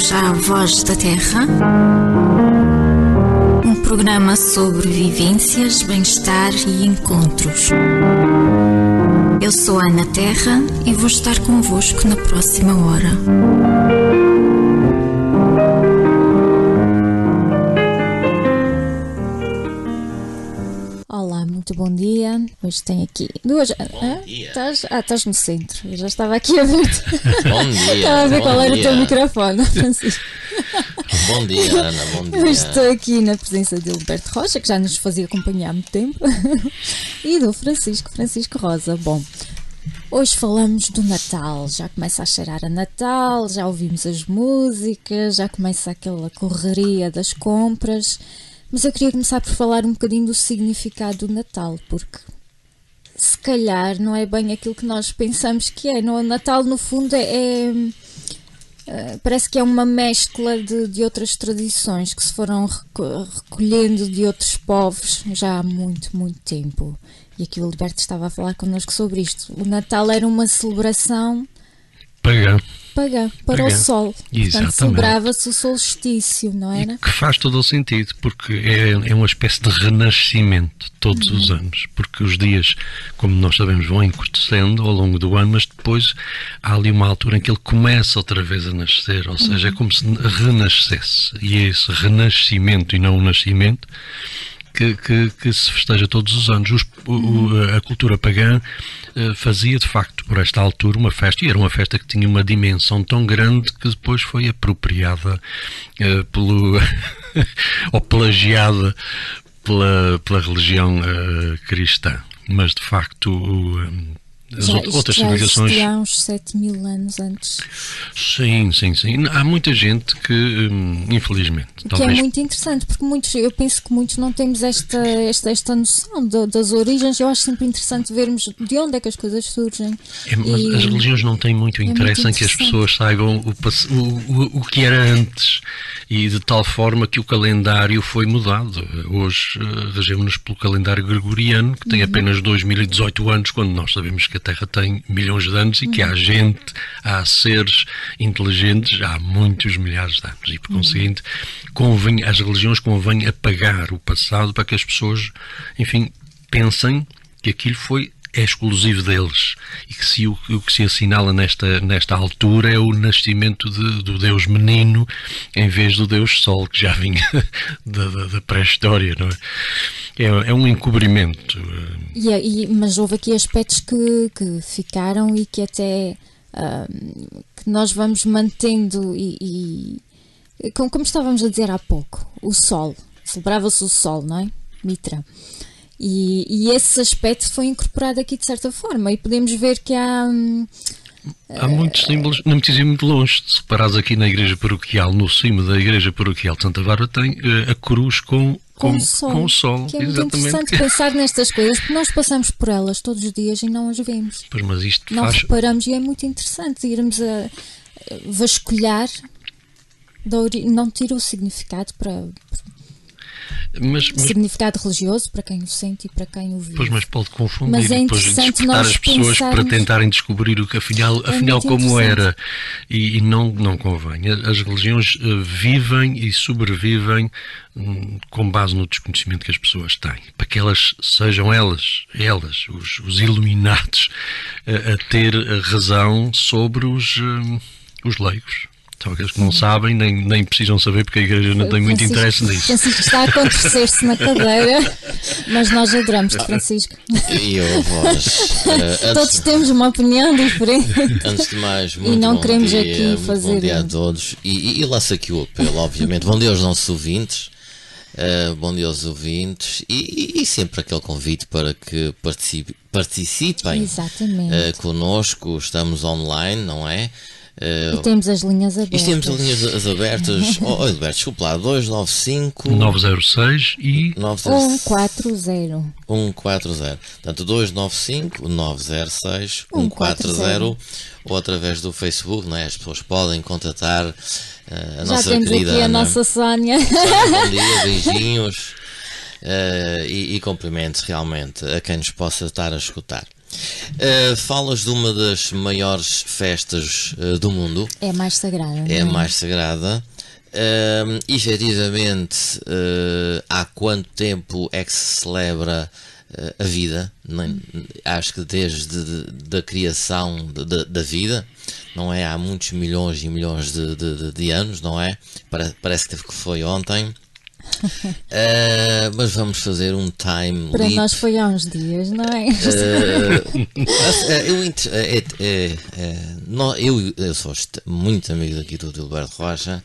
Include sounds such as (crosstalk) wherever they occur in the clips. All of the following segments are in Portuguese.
bem-vindos à Voz da Terra, um programa sobre vivências, bem-estar e encontros. Eu sou Ana Terra e vou estar convosco na próxima hora. Muito bom dia. Hoje tem aqui duas. Bom dia. Estás, ah, estás no centro. Eu já estava aqui (laughs) (laughs) a ver. Bom dia. estava a ver qual era o teu microfone, (laughs) Francisco. Bom dia, Ana, bom Eu dia. estou aqui na presença de Alberto Rocha, que já nos fazia acompanhar há muito tempo, e do Francisco, Francisco Rosa. Bom, hoje falamos do Natal. Já começa a cheirar a Natal, já ouvimos as músicas, já começa aquela correria das compras. Mas eu queria começar por falar um bocadinho do significado do Natal, porque se calhar não é bem aquilo que nós pensamos que é. O Natal, no fundo, é. é, eh, parece que é uma mescla de, de outras tradições que se foram reco- recolhendo de outros povos já há muito, muito tempo. E aqui o Alberto estava a falar connosco sobre isto. O Natal era uma celebração Pagã. Pagã para o Pagã. sol. Exatamente. celebrava-se o solstício, não E era? que faz todo o sentido, porque é, é uma espécie de renascimento todos Uhum. os anos, porque os dias, como nós sabemos, vão encurtecendo ao longo do ano, mas depois há ali uma altura em que ele começa outra vez a nascer, ou seja, Uhum. é como se renascesse. E é esse renascimento e não o nascimento que, que- que se festeja todos os anos. Os- o- a cultura pagã eh, fazia, de facto, por esta altura, uma festa, e era uma festa que tinha uma dimensão tão grande que depois foi apropriada eh, pelo. (laughs) ou plagiada pela, pela religião eh, cristã. Mas, de facto, o, eh, as Já, outras já civilizações. há uns 7 mil anos antes. Sim, sim, sim. Há muita gente que, hum, infelizmente, que talvez é muito interessante, porque muitos, eu penso que muitos não temos esta, esta, esta noção da- das origens. Eu acho sempre interessante vermos de onde é que as coisas surgem. É, mas E- as religiões não têm muito muito interesse em que as pessoas saibam o, o, o, que era antes e de tal forma que o calendário foi mudado. Hoje eh, regemos-nos pelo calendário gregoriano, que Uhum. tem apenas 2018 anos, quando nós sabemos que a Terra tem milhões de anos e que há gente, há seres inteligentes há muitos milhares de anos. E, por Uhum. conseguinte, convém, às religiões convém apagar o passado para que as pessoas, enfim, pensem que aquilo foi é exclusivo deles e que se o, o que se assinala nesta, nesta altura é o nascimento de- do Deus menino em vez do Deus Sol que já vinha (laughs) da, da- da pré-história, não é? é? É um encobrimento. eh, E, e- mas houve aqui aspectos que, que ficaram e que até ah, que nós vamos mantendo e, e como, como estávamos a dizer há pouco, o sol, celebrava-se o sol, não é? Mitra. E, e esse aspecto foi incorporado aqui de certa forma e podemos ver que há hum, Há muitos símbolos, não preciso ir muito longe. Se reparares aqui na igreja paroquial, no cimo da igreja paroquial de Santa Bárbara, tem eh, a cruz com, com, com, o sol. com o sol. Que é muito interessante pensar nestas coisas porque nós passamos por elas todos os dias e não as vemos. Pois, mas isto não faz, reparamos e é muito interessante irmos a, vasculhar, não tira o significado para mas, mas significado religioso para quem o sente e para quem o vive. Pois, mas pode confundir Mas é e depois despertar as pessoas para tentarem descobrir o que afinal, É afinal como era. E, e não, não convém. As religiões eh, vivem e sobrevivem hum, com base no desconhecimento que as pessoas têm. Para que elas sejam elas, elas, os, os iluminados, a, a ter a razão sobre os, os leigos. Aqueles que não sabem, nem, nem precisam saber, porque a igreja não tem muito Francisco- interesse nisso. Francisco está a acontecer-se na cadeira, mas nós adoramos-te, Francisco. E eu, vós, eh, Todos antes, temos uma opinião diferente. antes de mais, muito não bom queremos dia, aqui muito fazer- Bom dia a todos. E, e, e laço aqui o apelo, obviamente. Bom dia aos nossos ouvintes. eh, bom dia aos ouvintes. E, e- e sempre aquele convite para que participe- participem Exatamente. eh, connosco. Estamos online, não é? Eh, E temos as linhas e abertas. temos as linhas as abertas. (laughs) oh, Alberto, desculpa lá, 295 906 e 906 140. 140. Portanto, 295 906 140. 140 ou através do Facebook, não é? As pessoas podem contatar eh, a Já nossa temos querida aqui a Ana. nossa Sónia. Sónia, bom (laughs) dia, beijinhos eh, e, e cumprimentos realmente a quem nos possa estar a escutar. Uh, falas de uma das maiores festas uh, do mundo. É a mais sagrada. É a é? mais sagrada. Uh, efetivamente, uh, há quanto tempo é que se celebra a vida? Nem, acho que desde a criação de, de, da vida, não é? Há muitos milhões e milhões de, de, de anos, não é? Parece que foi ontem. Uh, (laughs) mas vamos fazer um time Para leap. nós foi há uns dias, não é? Uh, eu, é, é, eu, eu, sou muito amigo aqui do Gilberto Rocha,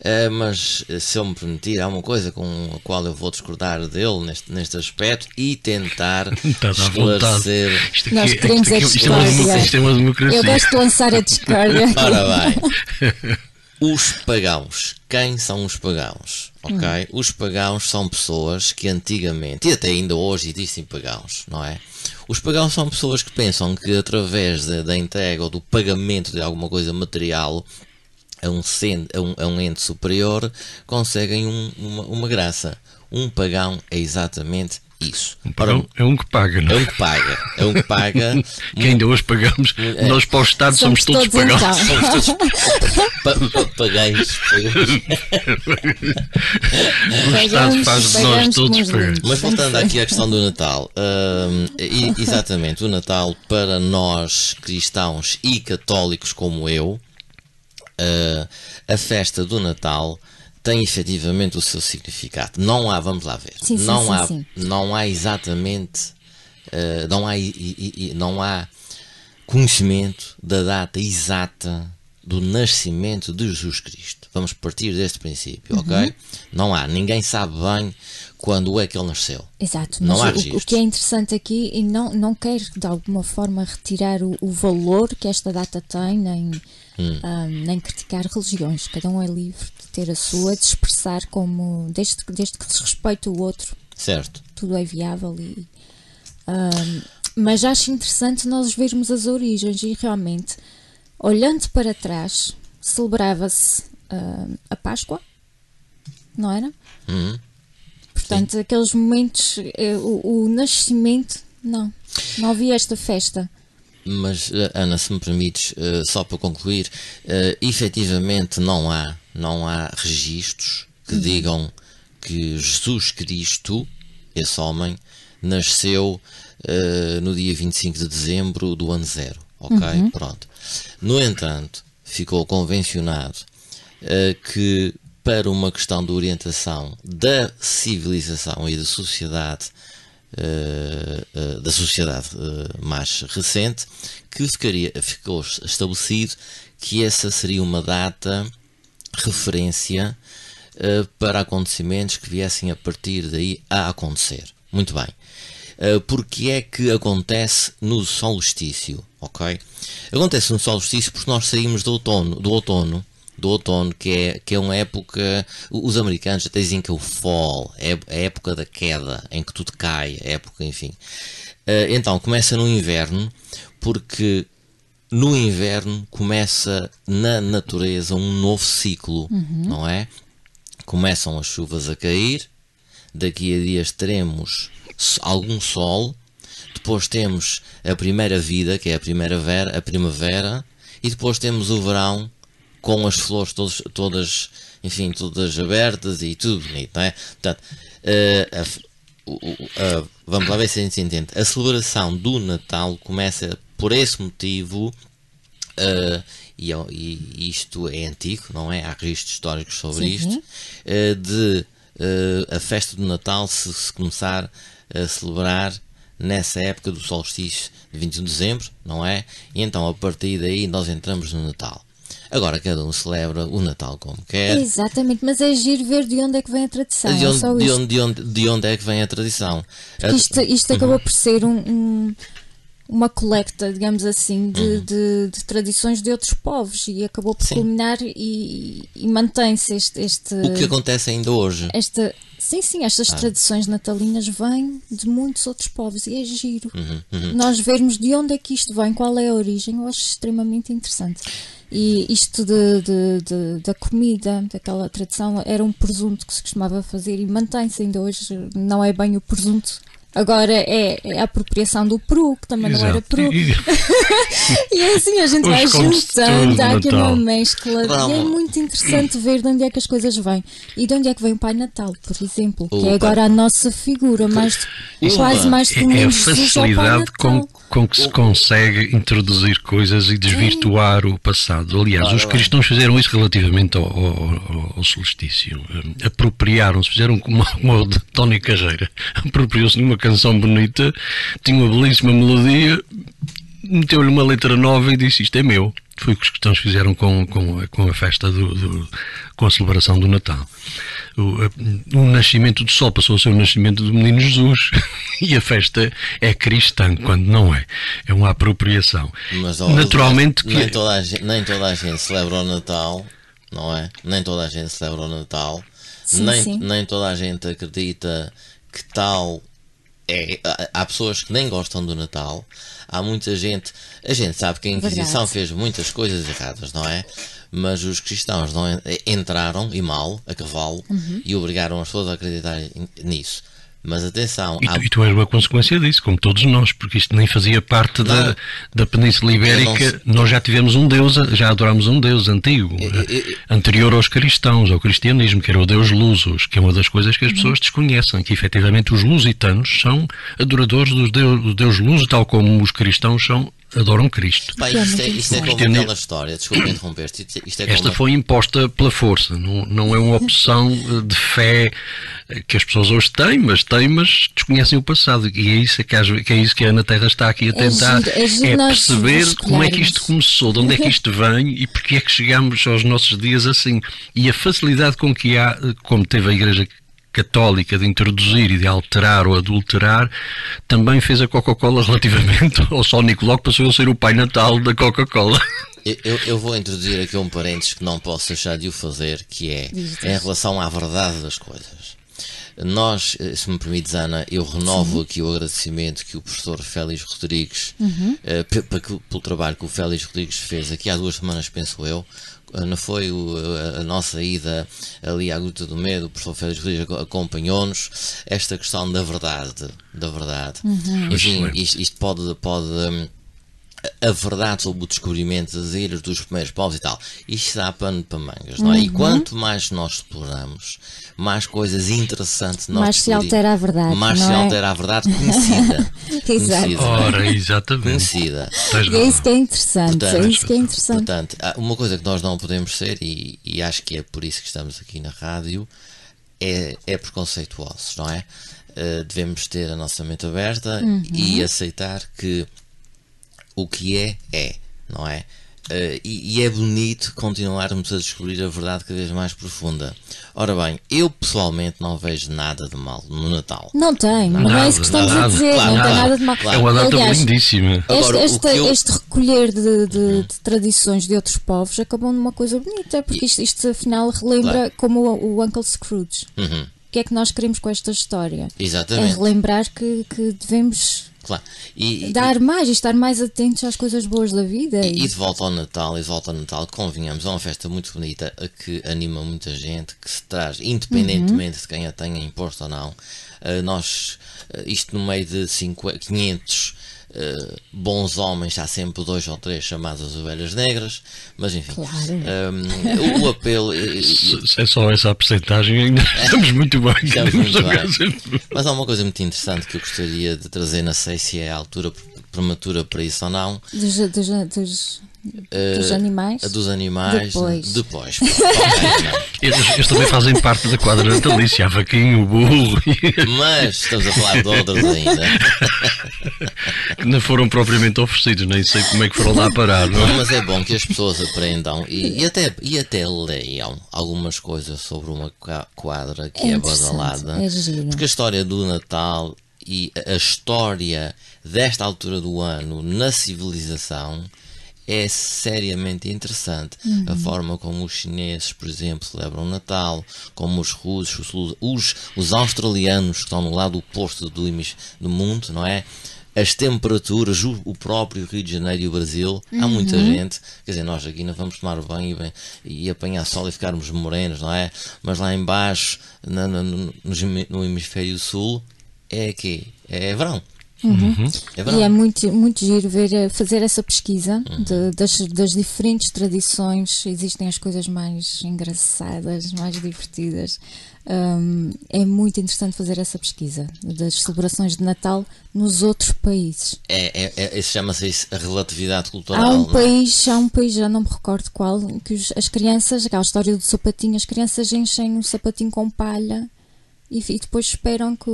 uh, mas se eu me permitir, há uma coisa com a qual eu vou discordar dele neste, neste aspecto e tentar (laughs) esclarecer. Isto nós queremos a discórdia. Isto é uma democracia. Eu gosto de lançar a discórdia. Ora bem. (laughs) Os pagãos. Quem são os pagãos? Ok? Hum. Os pagãos são pessoas que antigamente, e até ainda hoje existem pagãos, não é? Os pagãos são pessoas que pensam que através da, da entrega ou do pagamento de alguma coisa material a um, a um, a um ente superior conseguem um, uma, uma graça. Um pagão é exatamente isso. Pagão é um que paga, não é? É um que paga. É um que paga. (laughs) que ainda hoje pagamos. É. Nós para o Estado somos, somos todos, todos pagãos. Então. Somos todos pa, pa, pagães. (laughs) o Estado faz de nós todos pagãos. Mas voltando aqui à questão do Natal. Uh, exatamente, o Natal para nós cristãos e católicos como eu, uh, a festa do Natal tem efetivamente o seu significado. Não há, vamos lá ver, sim, não, sim, há, sim, não há exatamente, uh, não, há, e, e, não há conhecimento da data exata do nascimento de Jesus Cristo. Vamos partir deste princípio, uhum. ok? Não há, ninguém sabe bem quando é que ele nasceu. Exato, não há o, o, que é interessante aqui, e não, não quero de alguma forma retirar o, o valor que esta data tem, nem, hum. um, nem criticar religiões, cada um é livre ter a sua, de expressar como, desde, desde que se respeite o outro. Certo. Tudo é viável e. Um, mas acho interessante nós vermos as origens e realmente, olhando para trás, celebrava-se uh, a Páscoa, não era? Uhum. Portanto, Sim. aqueles momentos, uh, o, o nascimento, não, não havia esta festa. Mas, eh, Ana, se me permites, uh, só para concluir, uh, efetivamente não há, não há registros que uhum. digam que Jesus Cristo, esse homem, nasceu uh, no dia 25 de dezembro do ano zero. Ok? Uhum. Pronto. No entanto, ficou convencionado uh, que, para uma questão de orientação da civilização e da sociedade Uh, uh, da sociedade uh, mais recente, que ficaria, ficou estabelecido que essa seria uma data referência para acontecimentos que viessem a partir daí a acontecer. Muito bem. porque é que acontece no solstício? Ok? Acontece no solstício porque nós saímos do outono, do outono do outono, que é, que é uma época. Os americanos até dizem que é o fall, é a época da queda, em que tudo cai, época, enfim. Uh, então, começa no inverno, porque no inverno começa na natureza um novo ciclo, uhum. não é? Começam as chuvas a cair, daqui a dias teremos algum sol, depois temos a primeira vida, que é a primavera, a primavera, e depois temos o verão, com as flores todas, todas enfim, todas abertas e tudo bonito, não é? Portanto, uh, uh, vamos lá ver se a gente se entende. A celebração do Natal começa por esse motivo, uh, e, e, isto é antigo, não é? Há registros históricos sobre Sim. isto, de a festa do Natal se, se começar a celebrar nessa época do solstício de 21 de dezembro, não é? E então a partir daí nós entramos no Natal. Agora cada um celebra o Natal como quer. Exatamente, mas é giro ver de onde é que vem a tradição. De é onde, é de onde, de onde, de onde é que vem a tradição. Isto, isto acabou por ser um, um, uma colecta, digamos assim, de, uhum. de, de, tradições de outros povos e acabou por Sim. culminar e, e mantém-se este, este. O que acontece ainda hoje. Esta, Sim, sim, estas ah. tradições natalinas vêm de muitos outros povos e é giro. Uhum, uhum. Nós vermos de onde é que isto vem, qual é a origem, eu acho extremamente interessante. E isto de, de, de, da comida, daquela tradição, era um presunto que se costumava fazer e mantém-se ainda hoje. Não é bem o presunto Agora é, é a apropriação do Peru, que também não era Exato. Peru. E- (laughs) E é assim, a gente vai juntando, há aqui uma mescla. E é muito interessante ver de onde é que as coisas vêm. E de onde é que vem o Pai Natal, por exemplo, que O é agora a nossa figura, mais quase mais de É, é a facilidade com, Natal. Com que se consegue introduzir coisas e desvirtuar o passado. Aliás, os cristãos fizeram isso relativamente ao, ao- ao- solstício. Hum, Apropriaram-se, fizeram como uma de Tony Carreira. (laughs) Apropriou-se de uma canção bonita, tinha uma belíssima melodia, meteu-lhe uma letra nova e disse isto é meu. Foi o que os cristãos fizeram com, com, a- com a festa do, do- com a celebração do Natal. O, o nascimento do sol passou a ser o nascimento do menino Jesus (laughs) e a festa é cristã quando não é. É uma apropriação. Mas, ó, Naturalmente nem, que toda a gente, nem toda a gente celebra o Natal, não é? Nem toda a gente celebra o Natal. Sim, nem, sim. nem toda a gente acredita que tal é. Há- Há pessoas que nem gostam do Natal. Há muita gente. A gente sabe que a Inquisição Verdade. fez muitas coisas erradas, não é? Mas os cristãos não en- entraram, e mal, a cavalo, Uhum. e obrigaram as pessoas a acreditarem nisso. Mas atenção, E há- tu, e tu és uma consequência disso, como todos nós, porque isto nem fazia parte da, Não. da Península Ibérica. Não Nós já tivemos um Deus, já adorámos um Deus antigo, eu- eu- anterior aos cristãos, ao cristianismo, que era o Deus Lusos, que é uma das coisas que Uhum. as pessoas desconhecem, que efetivamente os lusitanos são adoradores dos Deus, do Deus Luso, tal como os cristãos são, adoram Cristo. Que é isto, é, isto é como aquela história, desculpa interromper-te, isto, isto é como Esta foi imposta pela força, não, não é uma opção eh, de fé eh, que as pessoas hoje têm, mas têm, mas desconhecem o passado. E é isso que, às que é isso que a Ana Terra está aqui a É tentar, é é perceber como é que isto começou, de onde é que isto vem e porque é que chegamos aos nossos dias assim. E a facilidade com que há, eh, como teve a Igreja católica de introduzir e de alterar ou adulterar também fez a Coca-Cola relativamente ao São Nicolau que passou a ser o Pai Natal da Coca-Cola. Eu, eu- eu vou introduzir aqui um parênteses que não posso deixar de o fazer, que é em relação à verdade das coisas. Nós, eh, se me permites, Ana, eu renovo aqui o agradecimento que o professor Félix Rodrigues, pe- que- pelo trabalho que o Félix Rodrigues fez aqui há duas semanas, penso eu. Eh, Não foi o- a, a nossa ida ali à Gruta do Medo, o professor Félix Rodrigues aco- acompanhou-nos. Esta questão da verdade, da verdade. Enfim, Excelente. isto, isto pode, pode hum, a verdade sobre o descobrimento das ilhas dos primeiros povos e tal. Isto dá pano para mangas, não é? Uhum. E quanto mais nós exploramos, mais coisas interessantes nós Mais se altera a verdade, Mais se é? altera a verdade conhecida. (laughs) Exato. conhecida. Ora, exatamente. conhecida. E é isso que é interessante, Portanto, é isso que é interessante. Portanto, uma coisa que nós não podemos ser, e, e acho que é por isso que estamos aqui na rádio, é, é preconceituosos, não é? Eh, devemos ter a nossa mente aberta Uhum. e aceitar que o que é, é, não é? Eh, e, e é bonito continuarmos a descobrir a verdade cada vez mais profunda. Ora bem, eu pessoalmente não vejo nada de mal no Natal. Não tem, não Nada, é isso que estamos a nada, dizer, claro, não tem nada, nada de mal. claro. É uma data Aliás, lindíssima. Este, este, eu- este recolher de, de- de tradições de outros povos acabou numa coisa bonita, porque isto, isto afinal relembra Claro. como o, o Uncle Scrooge. Uhum, que é que nós queremos com esta história? É exatamente. relembrar que, que devemos Claro. E, e- dar mais e estar mais atentos às coisas boas da vida. E, e de volta ao Natal, e de volta ao Natal, convenhamos, é uma festa muito bonita a que anima muita gente, que se traz, independentemente de quem a tenha imposto ou não. Eh, nós, eh, isto no meio de 50, 500 eh, bons homens, há sempre dois ou três chamadas ovelhas negras, mas enfim, Claro. eh, o, o apelo. Se é só essa a percentagem, ainda estamos muito bem. Estamos muito bem. Mas há uma coisa muito interessante que eu gostaria de trazer, não sei se é a altura prematura para isso ou não, Dos, dos, dos, dos eh, animais. a dos animais. Depois. Depois. Não. (laughs) Eles, eles também fazem parte da quadra natalícia. A vaquinha, o burro, Mas estamos a falar de outros ainda. que não foram propriamente oferecidos. Nem sei como é que foram lá parar. Não é? Mas é bom que as pessoas aprendam e, e até, e até leiam algumas coisas sobre uma qua- quadra que É é, badalada. é giro. Porque a história do Natal e a história desta altura do ano na civilização é seriamente interessante. A forma como os chineses, por exemplo, celebram o Natal, como os russos, os, os, os australianos que estão no lado oposto do, do mundo, não é? As temperaturas, o, próprio Rio de Janeiro e o Brasil, há muita gente, quer dizer, nós aqui não vamos tomar banho e, bem- e apanhar sol e ficarmos morenos, não é? Mas lá embaixo, no, no hemi- no hemisfério sul, é aqui, é verão. É E é muito, muito giro ver, eh, fazer essa pesquisa de- das, das diferentes tradições. Existem as coisas mais engraçadas, mais divertidas. Hum, é muito interessante fazer essa pesquisa das celebrações de Natal nos outros países. É, é, é, isso chama-se isso a relatividade cultural. Há um não é? país, há um país, já não me recordo qual, que os- as crianças, aquela história do sapatinho, as crianças enchem um sapatinho com palha e, e depois esperam que,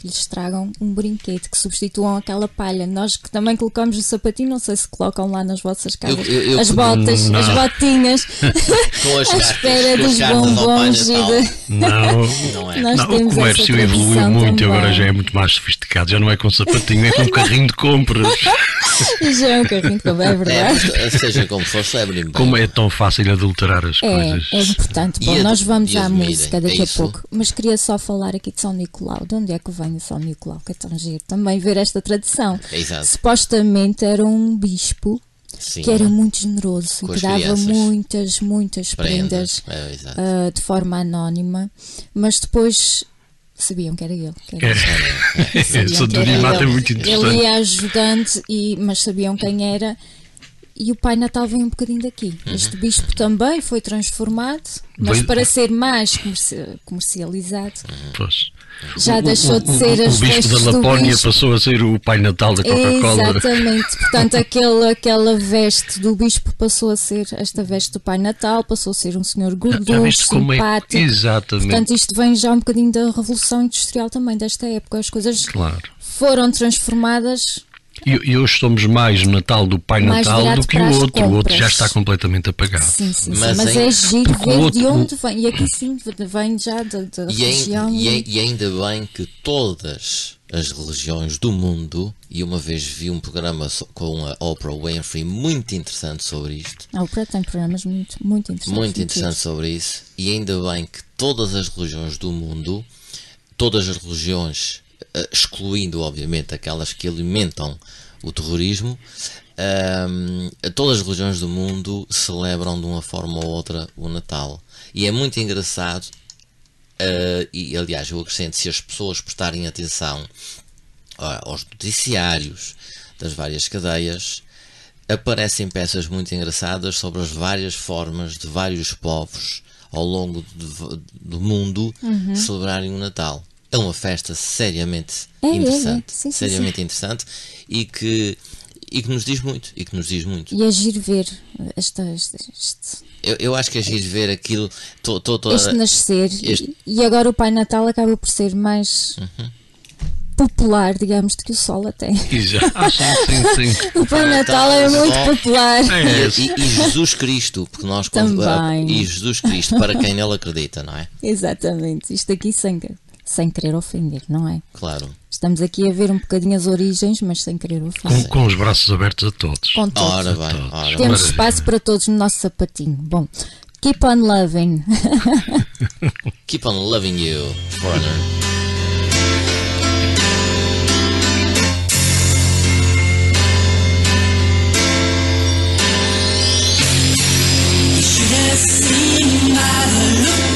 que lhes tragam um brinquedo, que substituam aquela palha. Nós que também colocamos o sapatinho, não sei se colocam lá nas vossas casas, eu- eu- as botas, Não. as botinhas, (laughs) Com as à espera dos bombons e de... Não, Não é? Nós não, o comércio evoluiu muito e agora também. já é muito mais sofisticado. Já não é com sapatinho, é com um (laughs) carrinho de compras. (laughs) Já é um carrinho de cabelo, é É, verdade. mas, seja como for, celebrem. Como é tão fácil adulterar as É, coisas. é importante. Bom, E nós vamos à música daqui é a pouco, mas queria só falar aqui de São Nicolau. De onde é que vem o São Nicolau? Que é tão giro também ver esta tradição. Exato. Supostamente era um bispo Sim, que era muito generoso Com e que dava crianças. muitas, muitas prendas, É, exato. ah, de forma anónima, mas depois sabiam que era ele. Que era ele. (laughs) É, Sabiam esse que era anonimato é ele. muito Ele interessante. ia ajudando, e, mas sabiam quem era. E o Pai Natal vem um bocadinho daqui. Este bispo também foi transformado, mas para ser mais comerci- comercializado, Pois. já deixou de O- ser o, as o bispo da Lapónia bispo. passou a ser o Pai Natal da Coca-Cola. Exatamente, portanto, aquele, aquela veste do bispo passou a ser esta veste do Pai Natal, passou a ser um senhor gorducho, é? simpático. Exatamente. Portanto, isto vem já um bocadinho da Revolução Industrial também, desta época. As coisas Claro. foram transformadas E, e hoje somos mais no Natal do Pai Mais Natal do que o outro. O outro já compras. está completamente apagado. Sim, sim, sim. Mas Mas, é giro ver outro- de onde vem. E aqui sim, vem já da, da E, ai- região. e ai- e ainda bem que todas as religiões do mundo, e uma vez vi um programa com a Oprah Winfrey muito interessante sobre isto, A Oprah tem programas muito, muito interessantes. muito interessante sobre isso, e ainda bem que todas as religiões do mundo, todas as religiões, excluindo obviamente aquelas que alimentam o terrorismo, ahm, todas as religiões do mundo celebram de uma forma ou outra o Natal. E é muito engraçado, eh, e aliás eu acrescento, se as pessoas prestarem atenção aos noticiários das várias cadeias, aparecem peças muito engraçadas sobre as várias formas de vários povos ao longo de- do mundo Uhum. celebrarem o Natal. É uma festa seriamente É, é, é. interessante, Sim, sim, seriamente interessante e que e que nos diz muito, e que nos diz muito. E é giro ver esta, este, este, Eu, eu acho que é giro ver aquilo, to, to, to- este nascer. este- E, e agora o Pai Natal acaba por ser mais Uhum. popular, digamos, do que o Sol até. Exato. Ah, sim, sim, sim. (laughs) O Pai Natal é muito Sol. popular. É, e, e Jesus Cristo, porque nós quando- Também. e Jesus Cristo para quem nele acredita, não é? (laughs) Exatamente. Isto aqui sem, sem querer ofender, não é? Claro. Estamos aqui a ver um bocadinho as origens, mas sem querer com, ofender. com os braços abertos a todos. Com todos. Ora bem, todos. ora bem. Temos Maravilha. espaço para todos no nosso sapatinho. Bom, keep on loving. (laughs) Keep on loving you, foreigner. seen by the look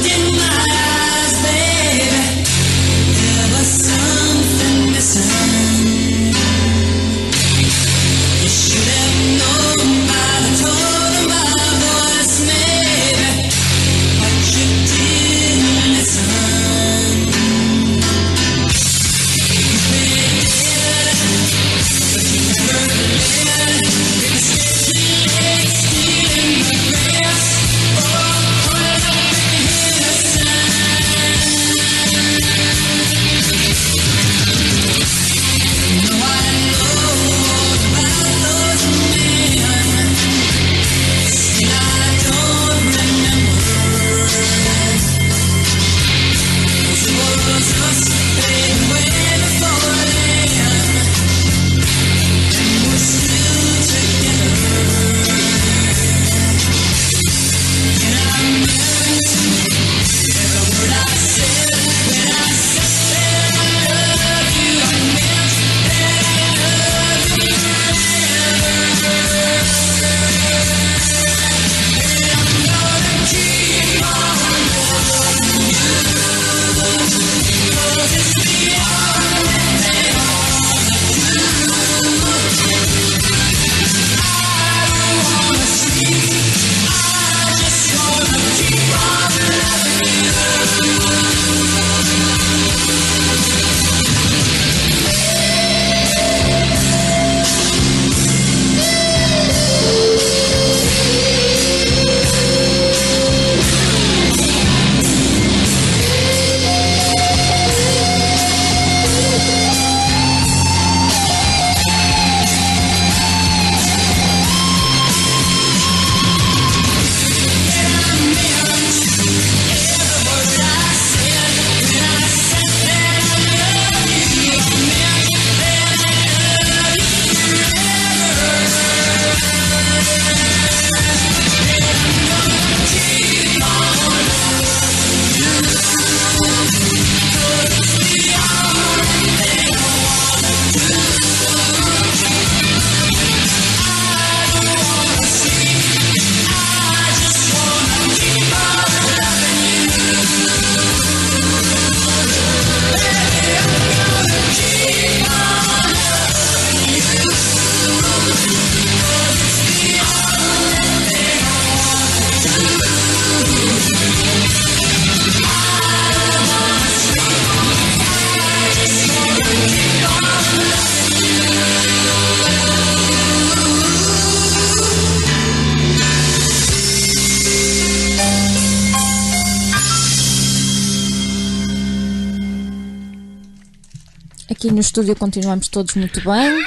Aqui no estúdio continuamos todos muito bem.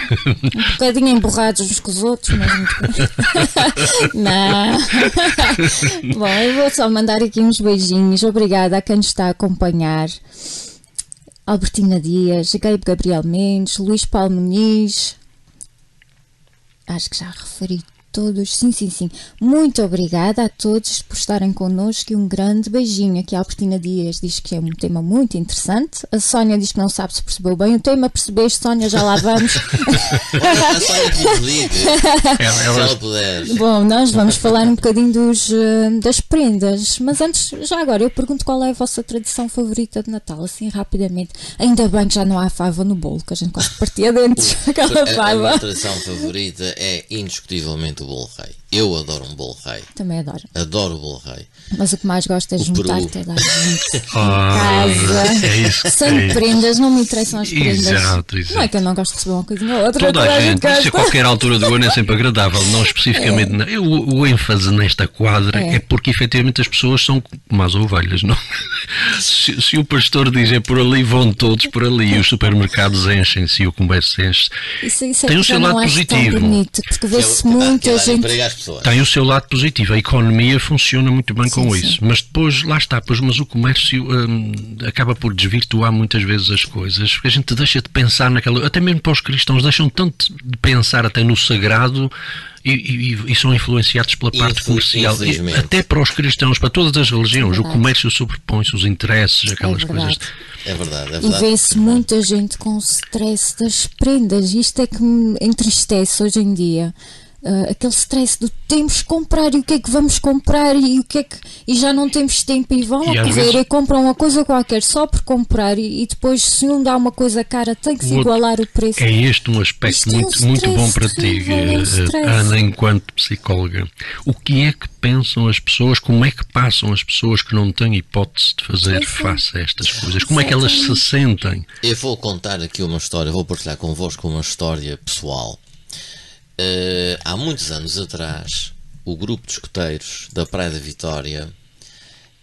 Um bocadinho emborrados uns com os outros, mas muito bem. (laughs) Não. Bom, eu vou só mandar aqui uns beijinhos. Obrigada a quem nos está a acompanhar. Albertina Dias, Gabe Gabriel Mendes, Luís Paulo Muniz. Acho que já referi todos. Sim, sim, sim. Muito obrigada a todos por estarem connosco e um grande beijinho. Aqui a Albertina Dias diz que é um tema muito interessante. A Sónia diz que não sabe se percebeu bem o tema. Percebeste, Sónia? Já lá vamos. (laughs) A Sónia que nos ligue, se Ela- puder. Bom, nós vamos falar um bocadinho dos, eh, das prendas, mas antes, já agora, eu pergunto qual é a vossa tradição favorita de Natal, assim rapidamente. Ainda bem que já não há fava no bolo, que a gente gosta de partir dentes, (laughs) aquela A, a minha fava. tradição favorita é indiscutivelmente o bolo rei. Eu adoro um bolo rei. Também adoro. Adoro o bolo rei. Mas o que mais gosto é O juntar peru. toda a gente Ah, em casa. é isso. Sem é isso. prendas, não me interessam as prendas. Exato, exato. Não é que eu não gosto de receber uma coisinha ou outra. Toda a gente, isso a qualquer altura do ano é sempre agradável, não (laughs) especificamente. na- eu- o, o ênfase nesta quadra É. é. porque efetivamente as pessoas são como as ovelhas, não? (laughs) Se, se o pastor diz é por ali, vão todos por ali, e os supermercados enchem-se e o comércio enche-se. Isso, isso é Tem o seu não lado tão positivo. bonito, porque vê-se é muita é gente. Pessoas. Tem o seu lado positivo, a economia funciona muito bem com Sim, isso, sim. mas depois, lá está, pois, mas o comércio hum, acaba por desvirtuar muitas vezes as coisas, porque a gente deixa de pensar naquela, até mesmo para os cristãos, deixam tanto de pensar até no sagrado e, e- e são influenciados pela parte comercial. E até para os cristãos, para todas as religiões, o verdade. comércio sobrepõe-se, os interesses, aquelas É coisas. verdade. É verdade, é E verdade. vê-se muita gente com stress das prendas. Isto é que me entristece hoje em dia. Ah, aquele stress do temos que comprar e o que é que vamos comprar e o que é que e já não temos tempo e vão E a correr vezes- e compram uma coisa qualquer só por comprar e, e depois se um dá uma coisa cara tem que se igualar o preço. É este um aspecto Isto é um muito, muito bom para ti, é um eh, stress. Ana, enquanto psicóloga. O que é que pensam as pessoas, como é que passam as pessoas que não têm hipótese de fazer Sim, sim. face a estas coisas? Como é que elas se sentem? Eu vou contar aqui uma história, vou partilhar convosco uma história pessoal. Eh, há muitos anos atrás, o grupo de escoteiros da Praia da Vitória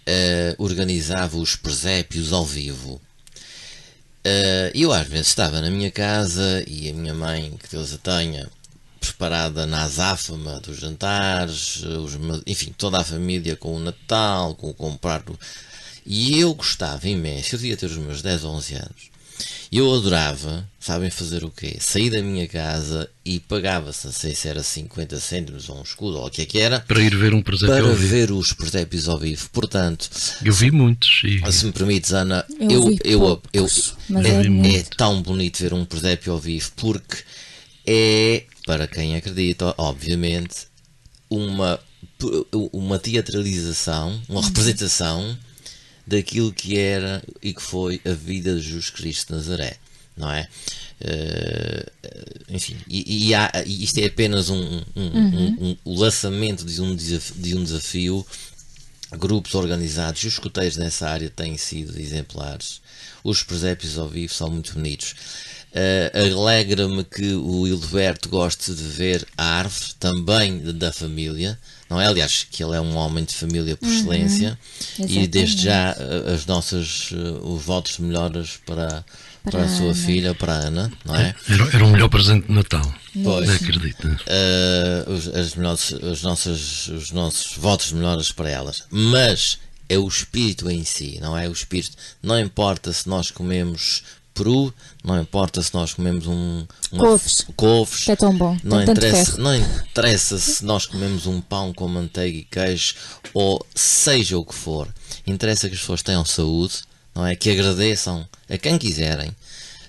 eh, organizava os presépios ao vivo. Eh, eu às vezes estava na minha casa e a minha mãe, que Deus a tenha, preparada na azáfama dos jantares, os enfim, toda a família com o Natal, com o comprar. E eu gostava imenso, eu devia ter os meus 10 ou 11 anos. Eu adorava, sabem fazer o quê? Sair da minha casa e pagava-se, não sei se era 50 cêntimos ou um escudo ou o que é que era, Para ir ver um presépio para ao vivo. ver os presépios ao vivo. Portanto, Eu vi muitos. E... se me permites, Ana, Eu eu, vi eu, eu, poucos, mas é, é é muito. tão bonito ver um presépio ao vivo porque é, para quem acredita, obviamente, uma, uma teatralização, uma Uhum. representação daquilo que era e que foi a vida de Jesus Cristo de Nazaré, não é? Eh, enfim, e, e há- e isto é apenas um, um- um- Uhum. um- o lançamento de um, desaf- de um desafio grupos organizados e os escuteiros nessa área têm sido exemplares. Os presépios ao vivo são muito bonitos. Eh, Alegra-me que o Hildeberto goste de ver a árvore também da família, não é? Aliás, que ele é um homem de família por excelência e desde já eh, as nossas eh, os votos de melhoras para, para, Para a sua Ana. filha, para a Ana, não é? Era, era o melhor presente de Natal. Pois. Acredita. Uh, os, as melhores, os, nossos, os nossos votos de melhoras para elas. Mas é o espírito em si, não é o espírito. Não importa se nós comemos peru, não importa se nós comemos um. Couves. couves, Que é tão bom, Não interessa, não interessa se nós comemos um pão com manteiga e queijo ou seja o que for. Interessa que as pessoas tenham saúde, não é? Que agradeçam a quem quiserem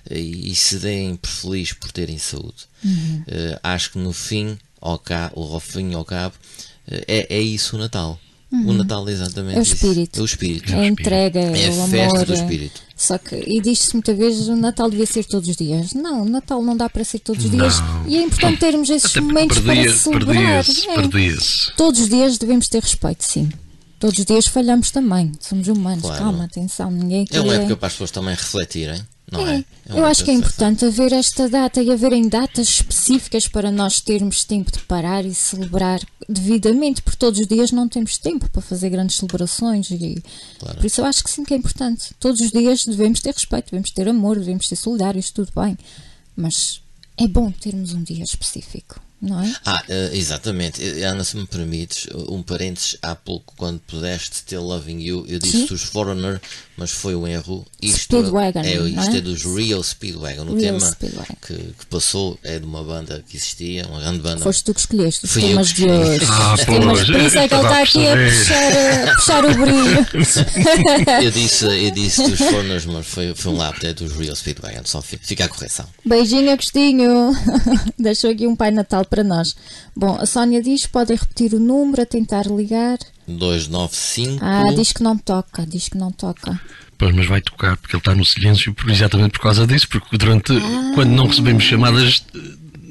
e, e se deem por feliz por terem saúde. Uhum. Eh, acho que no fim, ao, ca, ao fim ao cabo, eh, é, é isso o Natal. O Natal é exatamente É o espírito. É o espírito. É a entrega, é, É o a festa amor. do é- espírito. Só que, e diz-se muitas vezes, o Natal devia ser todos os dias. Não, o Natal não dá para ser todos os dias. Não. E é importante termos esses Até momentos perdia- para celebrar. perdia-se, É. perdia-se. Todos os dias devemos ter respeito, sim. Todos os dias falhamos também. Somos humanos. Claro. Calma, atenção. Ninguém É uma quer- época para as pessoas também refletirem, não é? É, É eu acho que é importante haver esta data e haverem datas específicas para nós termos tempo de parar e celebrar devidamente, porque todos os dias não temos tempo para fazer grandes celebrações e Claro. por isso eu acho que sim que é importante. Todos os dias devemos ter respeito, devemos ter amor, devemos ser solidários, tudo bem, mas é bom termos um dia específico, não é? Ah, eh, exatamente. Eh, Ana, se me permites, um parênteses, há pouco, quando pudeste ter Loving You, eu disse Sim. dos Foreigner, mas foi um erro. Isto Speedwagon, é, não isto é? é dos Real Speedwagon. O Real tema Speedwagon. que, que passou é de uma banda que existia, uma grande banda. Foste tu que escolheste os Fui eu temas que de hoje. Ah, Os pois, por isso é que ele está a aqui a puxar, a puxar o brilho. (laughs) Eu disse, eu disse dos Foreigners, mas foi, foi um lápis, é dos Real Speedwagon. Só fica, fica a correção. Beijinho, Agostinho. (laughs) Deixou aqui um Pai Natal para nós. Bom, a Sónia diz: podem repetir o número a tentar ligar. 295. Ah, diz que não toca, diz que não toca. Pois, mas vai tocar, porque ele está no silêncio por- exatamente por causa disso, porque durante, Ah. quando não recebemos chamadas,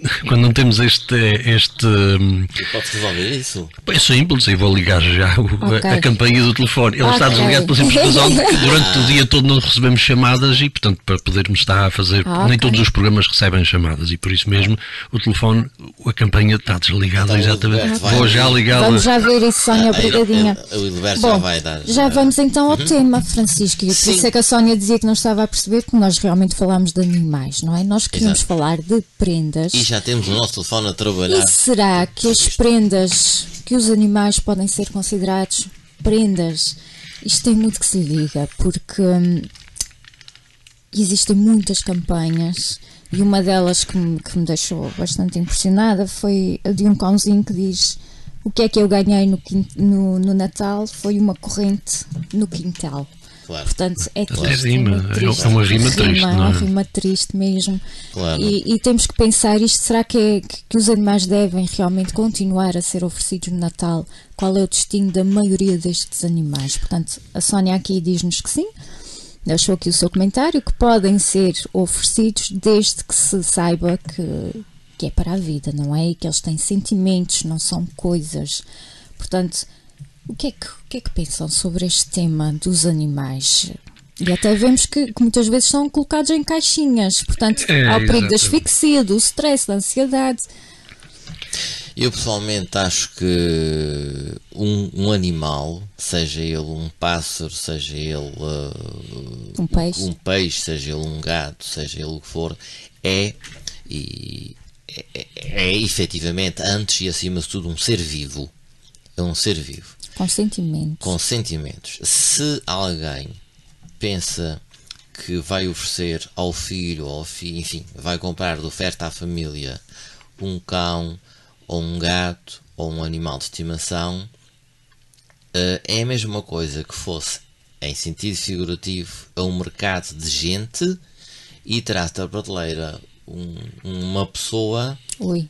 (laughs) quando não temos este, este hum, Pode resolver isso? é simples, eu vou ligar já o- a- Ok. a, campainha do telefone. Ele está Ok. desligado pela simples razão de que durante o dia todo não recebemos chamadas e, portanto, para podermos estar a fazer, Ah, nem ok. todos os programas recebem chamadas e por isso mesmo o telefone, a campanha está desligada Então, exatamente. Vou já ligá-la. Vamos já ver isso, Sónia, Ah, obrigadinha. ah, O Hilberto já Bom, vai dar. já vamos então ao tema, Francisco. E por isso é que a Sónia dizia que não estava a perceber, porque nós realmente falámos de animais, não é? Nós queríamos Exato. falar de prendas. E já temos o nosso telefone a trabalhar. E será que as prendas que os animais podem ser considerados prendas? Isto tem muito que se diga, porque hum, existem muitas campanhas e uma delas que me, que me deixou bastante impressionada foi a de um cãozinho que diz o que é que eu ganhei no, no, no Natal foi uma corrente no quintal. Claro. Portanto, é triste. É rima, muito é triste. uma rima triste, é não uma é? rima triste mesmo. Claro. E, e temos que pensar isto, será que, é, que, que os animais devem realmente continuar a ser oferecidos no Natal? Qual é o destino da maioria destes animais? Portanto, a Sónia aqui diz-nos que sim. Deixou aqui o seu comentário, que podem ser oferecidos desde que se saiba que, que é para a vida, não é? E que eles têm sentimentos, não são coisas. Portanto, o que é que, o que, é que pensam sobre este tema dos animais? E até vemos que, que muitas vezes são colocados em caixinhas. Portanto, É, há o perigo da asfixia, do stress, da ansiedade. Eu pessoalmente acho que um, um animal, seja ele um pássaro, seja ele uh, Um peixe. um peixe, seja ele um gato, seja ele o que for, é e é, é, é efetivamente antes e acima de tudo um ser vivo. É um ser vivo Com sentimento. com sentimentos. Se alguém pensa que vai oferecer ao filho ou ao filho, enfim, vai comprar de oferta à família um cão ou um gato ou um animal de estimação, eh, é a mesma coisa que fosse, em sentido figurativo, a um mercado de gente e traz da prateleira um- uma pessoa Ui.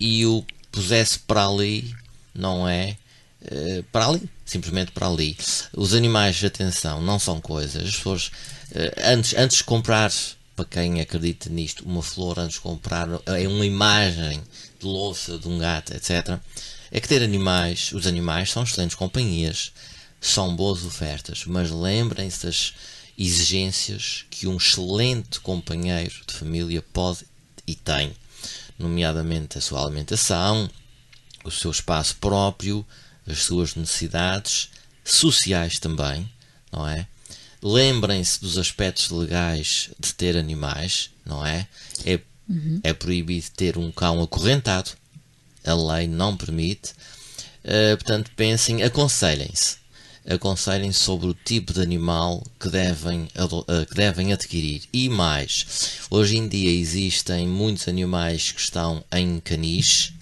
e o pusesse para ali, não é? Eh, para ali, simplesmente para ali. Os animais, atenção, não são coisas. As pessoas, eh, antes, antes de comprar, para quem acredita nisto, uma flor, antes de comprar é uma imagem de louça de um gato, etc. É que ter animais, os animais são excelentes companhias, são boas ofertas, mas lembrem-se das exigências que um excelente companheiro de família pode e tem nomeadamente a sua alimentação, o seu espaço próprio, as suas necessidades sociais também, não é? Lembrem-se dos aspectos legais de ter animais, não é? É, é proibido ter um cão acorrentado, a lei não permite. Uh, portanto, pensem, aconselhem-se. Aconselhem-se sobre o tipo de animal que devem, uh, que devem adquirir. E mais, hoje em dia existem muitos animais que estão em caniche,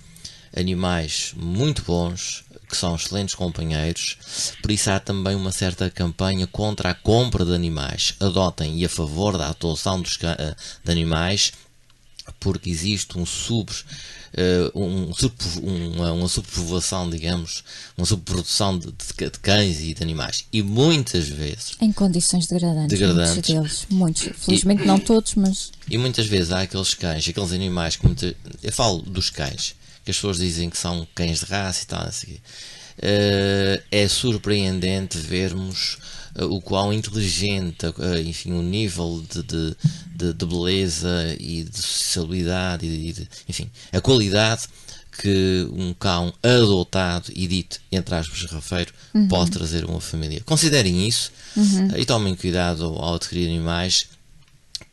animais muito bons, que são excelentes companheiros, por isso há também uma certa campanha contra a compra de animais. Adotem e a favor da adoção dos eh, de animais, porque existe um sub, eh, um, uma, uma subpovoação, digamos, uma subprodução de, de, de cães e de animais. E muitas vezes Em condições degradantes. Degradantes. Muitos deles. Muitos. Felizmente não todos, mas. E muitas vezes há aqueles cães, aqueles animais que muita, eu falo dos cães, que as pessoas dizem que são cães de raça e tal, eh, é surpreendente vermos eh, o quão inteligente, eh, enfim, o nível de, de, de- de beleza e de sociabilidade e de, enfim, a qualidade que um cão adotado e dito, entre aspas, rafeiro, pode trazer a uma família. Considerem isso eh, e tomem cuidado ao, adquirir animais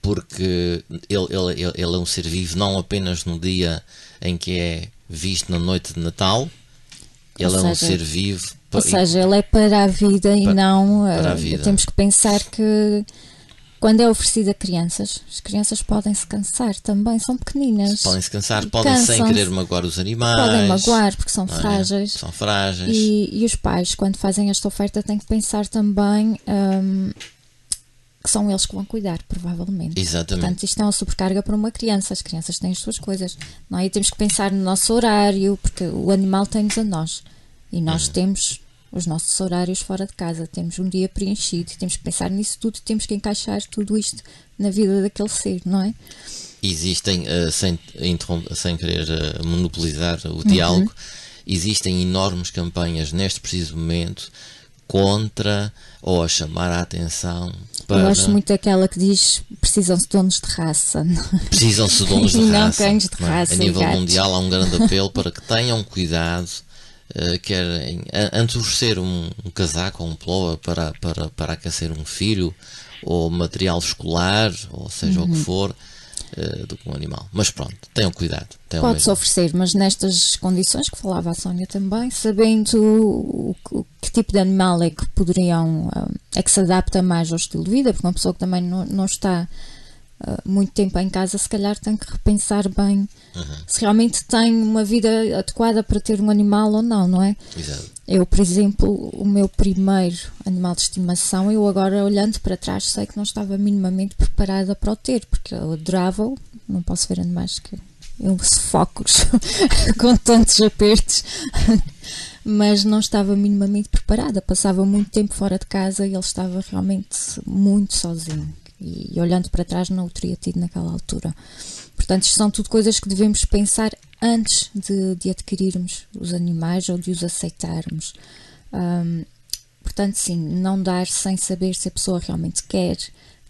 porque ele, ele, ele é um ser vivo não apenas no dia em que é visto na noite de Natal, ele é um seja, ser vivo Ou seja, ele é para a vida e Pa- não. para a eh, vida. Temos que pensar que quando é oferecido a crianças, as crianças podem se cansar também, são pequeninas. podem se cansar, E podem sem querer magoar os animais. Podem magoar porque são é? frágeis. São frágeis. E, e os pais, quando fazem esta oferta, têm que pensar também hum, que são eles que vão cuidar, provavelmente. Exatamente. Portanto, isto é uma sobrecarga para uma criança. As crianças têm as suas coisas. Não é? E temos que pensar no nosso horário, porque o animal tem-nos a nós. E nós Uhum. temos os nossos horários fora de casa. Temos um dia preenchido. Temos que pensar nisso tudo. Temos que encaixar tudo isto na vida daquele ser, não é? existem, eh, sem, sem querer eh, monopolizar Uhum. o diálogo, existem enormes campanhas neste preciso momento contra ou a chamar a atenção Eu para gosto muito daquela que diz precisam-se de donos de raça. precisam-se de donos de (laughs) não raça. cães de não é? raça A nível gatos. mundial há um grande (laughs) apelo para que tenham cuidado eh, querem, a- antes de oferecer um, um casaco ou um ploa para, para, para aquecer um filho ou material escolar ou seja o Uhum. que for eh, do que um animal. Mas pronto, tenham cuidado. Tenham Pode-se oferecer, mas nestas condições que falava a Sónia também, sabendo o, o- que tipo de animal é que poderiam, ah, é que se adapta mais ao estilo de vida, porque uma pessoa que também não, não está muito tempo em casa, se calhar tem que repensar bem se realmente tem uma vida adequada para ter um animal ou não, não é? Exato. Eu, por exemplo, o meu primeiro animal de estimação, eu agora olhando para trás sei que não estava minimamente preparada para o ter, porque eu adorava-o, não posso ver animais que eu sufoco-os (laughs) com tantos apertos, (laughs) mas não estava minimamente preparada. Passava muito tempo fora de casa e ele estava realmente muito sozinho. E olhando para trás não o teria tido naquela altura. Portanto, isto são tudo coisas que devemos pensar antes de, de adquirirmos os animais ou de os aceitarmos. Ahm, portanto, sim, não dar sem saber se a pessoa realmente quer,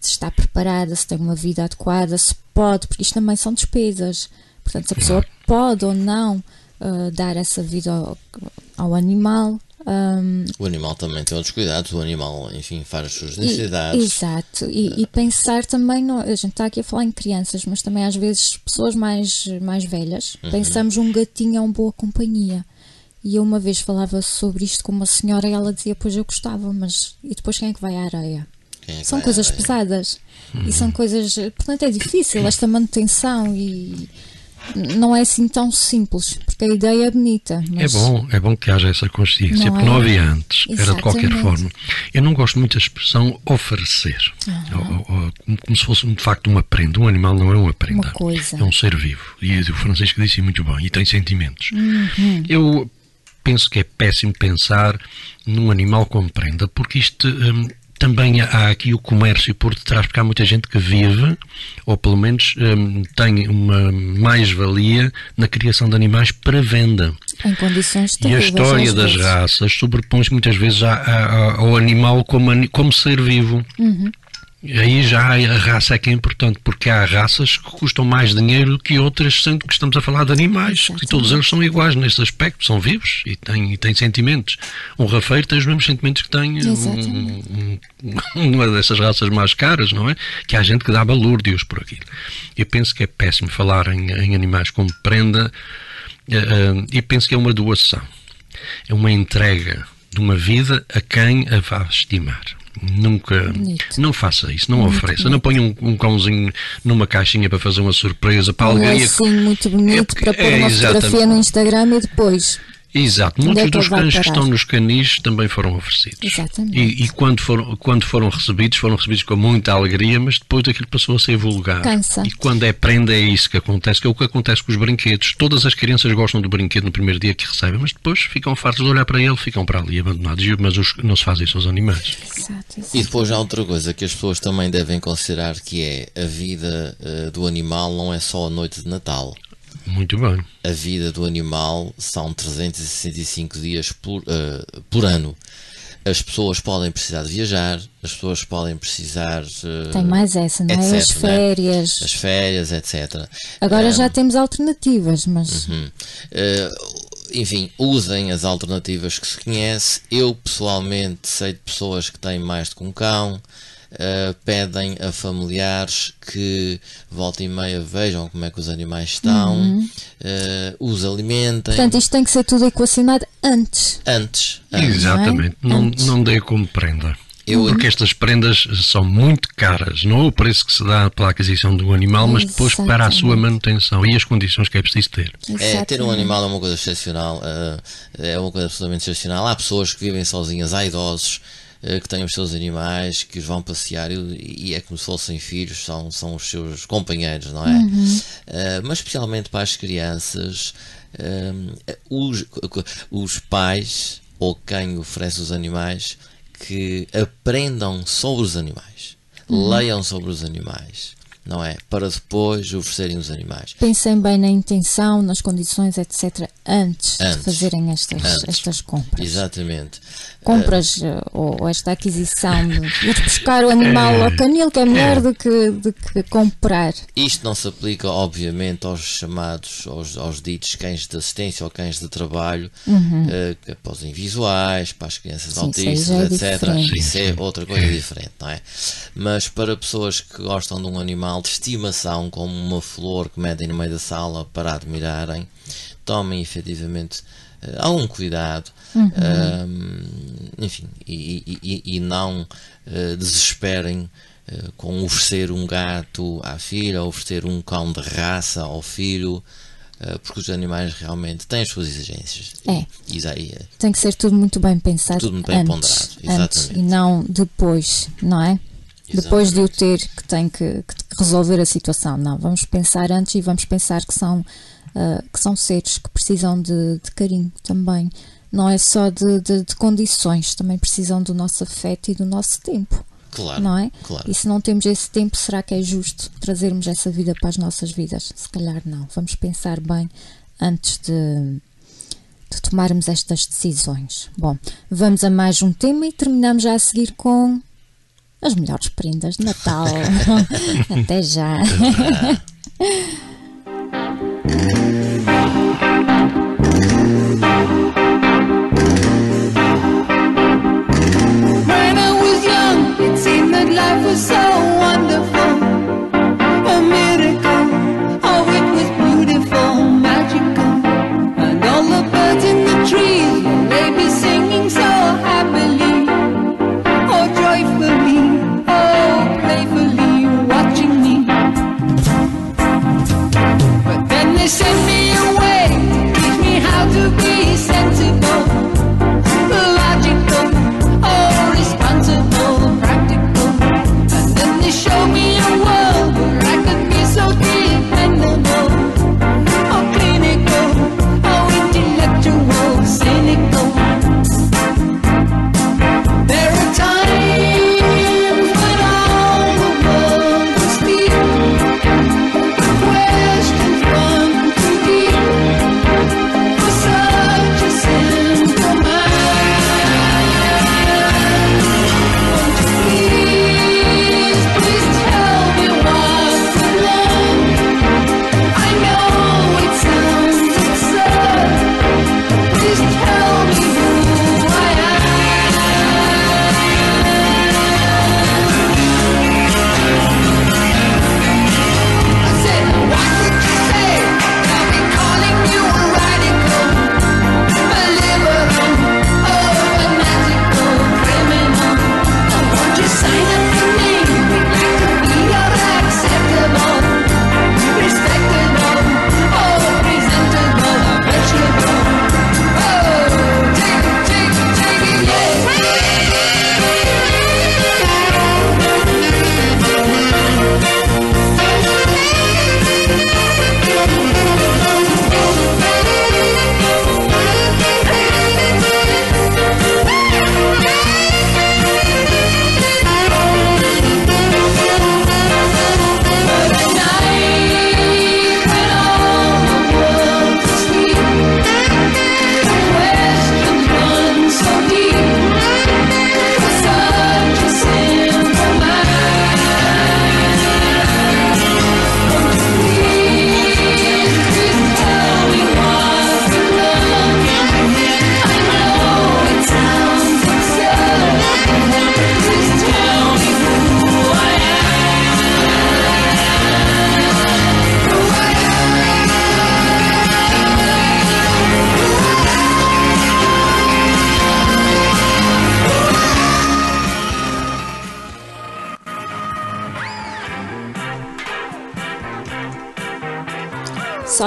se está preparada, se tem uma vida adequada, se pode, porque isto também são despesas. Portanto, se a pessoa pode ou não ah, dar essa vida ao, ao animal. Ahm, O animal também tem outros cuidados, o animal, enfim, faz as suas e- necessidades. exato. E, e pensar também, no, a gente está aqui a falar em crianças, mas também às vezes pessoas mais, mais velhas, Uhum. pensamos um gatinho é uma boa companhia. E eu uma vez falava sobre isto com uma senhora e ela dizia, pois eu gostava, mas e depois quem é que vai à areia? É São coisas areia? pesadas e são coisas, portanto é difícil esta manutenção e não é assim tão simples, porque a ideia é bonita. É bom, é bom que haja essa consciência, Não porque é? não havia antes, era de qualquer Exatamente. forma. Eu não gosto muito da expressão oferecer, Ou- ou- ou como se fosse de facto uma prenda. Um animal não é uma prenda, Uma coisa. é um ser vivo. E o Francisco disse muito bem, e tem sentimentos. Uhum. Eu penso que é péssimo pensar num animal como prenda, porque isto. hum, também há aqui o comércio por detrás, porque há muita gente que vive, ou pelo menos hum, tem uma mais-valia na criação de animais para venda. em condições E a história das vezes. raças sobrepõe-se muitas vezes ao animal como, como ser vivo. Uhum. Aí já a raça é que é importante, porque há raças que custam mais dinheiro que outras, sendo que estamos a falar de animais. E todos eles são iguais nesse aspecto, são vivos e têm, e têm sentimentos. Um rafeiro tem os mesmos sentimentos que tem um- um- (laughs) uma dessas raças mais caras, não é? Que há gente que dá balúrdios por aquilo. Eu penso que é péssimo falar em, em animais como prenda eh, e penso que é uma doação. É uma entrega de uma vida a quem a vá estimar. Nunca, Bonito. não faça isso, não Muito ofereça, não ponha um, um cãozinho numa caixinha para fazer uma surpresa para Um alguém. lacinho muito bonito porque- para pôr é, uma fotografia exatamente. no Instagram e depois. Exato, muitos é que dos cães que estão nos canis também foram oferecidos. Exatamente. E, e quando, foram, quando foram recebidos, foram recebidos com muita alegria, mas depois aquilo passou a ser vulgar. Cansa. E quando é prenda, é isso que acontece, que é o que acontece com os brinquedos. Todas as crianças gostam do brinquedo no primeiro dia que recebem, mas depois ficam fartos de olhar para ele, ficam para ali abandonados. E- Mas os, não se faz isso aos animais. Exato, exato. E depois há outra coisa que as pessoas também devem considerar que é a vida eh, do animal não é só a noite de Natal. Muito bem. a vida do animal são 365 dias por, eh, por ano. As pessoas podem precisar de viajar, as pessoas podem precisar. eh, Tem mais essa, não é? etc, As é? férias. As férias, etc. Agora Eh, já temos alternativas, mas Hum. Eh, enfim, usem as alternativas que se conhece. Eu pessoalmente sei de pessoas que têm mais do que um cão. Eh, pedem a familiares que volta e meia vejam como é que os animais estão, eh, os alimentem portanto isto tem que ser tudo equacionado antes. antes. antes. Exatamente. não é? Não, Antes. não dê como prenda. Eu- Porque estas prendas são muito caras. Não é o preço que se dá pela aquisição do animal, mas depois para a sua Exatamente. manutenção e as condições que é preciso ter. É, ter um Exatamente. animal é uma coisa excepcional, eh, é uma coisa absolutamente excepcional. Há pessoas que vivem sozinhas, há idosos que têm os seus animais, que os vão passear e, e é como se fossem filhos, são, são os seus companheiros, não é? Eh, mas especialmente para as crianças, eh, os, os pais ou quem oferece os animais que aprendam sobre os animais, leiam sobre os animais, não é? Para depois oferecerem os animais. Pensem bem na intenção, nas condições, etc. Antes, Antes. de fazerem estas, Antes. estas compras. Exatamente. Compras eh, ou, ou esta aquisição de ir buscar o animal ao canil, que é melhor do que, do que comprar. Isto não se aplica, obviamente, aos chamados, aos, aos ditos cães de assistência ou cães de trabalho, eh, que- para os invisuais, para as crianças Uhum. Sim, autistas, é etc. diferente. Isso é outra coisa diferente, não é? Mas para pessoas que gostam de um animal de estimação, como uma flor que metem no meio da sala para admirarem, tomem efetivamente eh, algum cuidado. Uhum. Ahm, enfim, e, e- e- não eh, desesperem eh, com oferecer um gato à filha, oferecer um cão de raça ao filho, porque os animais realmente têm as suas exigências. É. E, e Tem que ser tudo muito bem pensado Tudo muito bem antes, ponderado, antes exatamente. e não depois, não é? Depois de o ter que tem que, que resolver a situação. Não, vamos pensar antes e vamos pensar que são, ah, que são seres que precisam de, de carinho também. Não é só de, de- de condições, também precisam do nosso afeto e do nosso tempo, claro, não é? claro. E se não temos esse tempo, será que é justo trazermos essa vida para as nossas vidas? Se calhar não. Vamos pensar bem antes de, de tomarmos estas decisões. Bom, vamos a mais um tema e terminamos já a seguir com as melhores prendas de Natal. (laughs) Até já. (laughs) Thank you.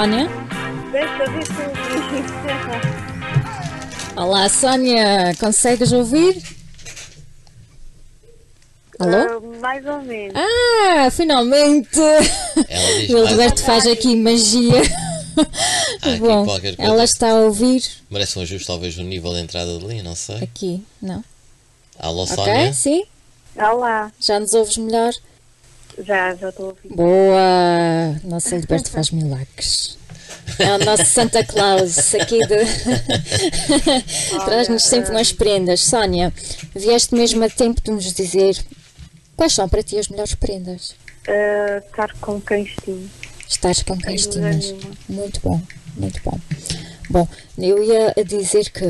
Sónia? Deixa ver se eu (laughs) Olá, Sónia, consegues ouvir? Alô? Ah, mais ou menos. Ah, finalmente! Ela diz O Alberto faz aqui magia. Aqui Bom, ela está a ouvir Merece um ajuste, talvez, no nível de entrada de linha, não sei. aqui, não? Alô, Ok, Sónia? sim? Olá, Já nos ouves melhor? Já, já estou a ouvir. Boa! Nosso Alberto faz milagres. É o nosso Santa Claus aqui de. (laughs) Traz-nos sempre umas prendas. Sónia, vieste mesmo a tempo de nos dizer quais são para ti as melhores prendas. Ah, estar com quem estimo. Estás com quem estimas. Muito bom, muito bom. Bom, eu ia dizer que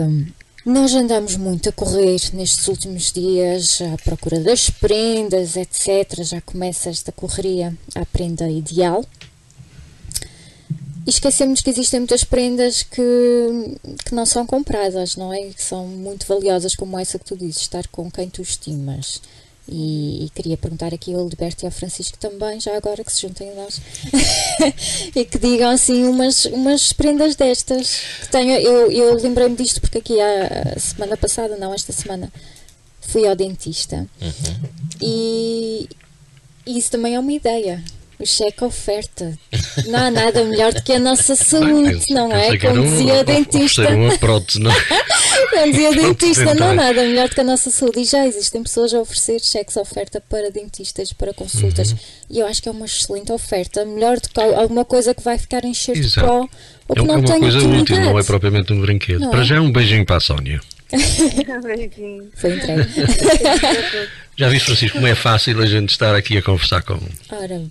nós andamos muito a correr nestes últimos dias à procura das prendas, etc. Já começa esta correria à prenda ideal. E esquecemos que existem muitas prendas que, que não são compradas, não é? Que são muito valiosas, como essa que tu dizes, estar com quem tu estimas. E, e queria perguntar aqui ao Alberto e ao Francisco também, já agora que se juntem a nós, (laughs) e que digam assim umas, umas prendas destas. Que tenho, eu eu lembrei-me disto porque aqui a semana passada, não, esta semana, fui ao dentista e, e isso também é uma ideia. O cheque oferta. Não há nada melhor do que a nossa saúde, não é? Era (laughs) Como dizia o dentista. não é? Como dizia o dentista, não há nada melhor do que a nossa saúde. E já existem pessoas a oferecer cheques oferta para dentistas, para consultas. Uhum. E eu acho que é uma excelente oferta. Melhor do que al- alguma coisa que vai ficar encher de pó ou que É não é uma coisa utilidade. útil, não é propriamente um brinquedo. Não Para é? já um beijinho para a Sónia. (laughs) (laughs) Beijinho. Foi entregue. Já viste, Francisco, como é fácil a gente estar aqui a conversar com. Ora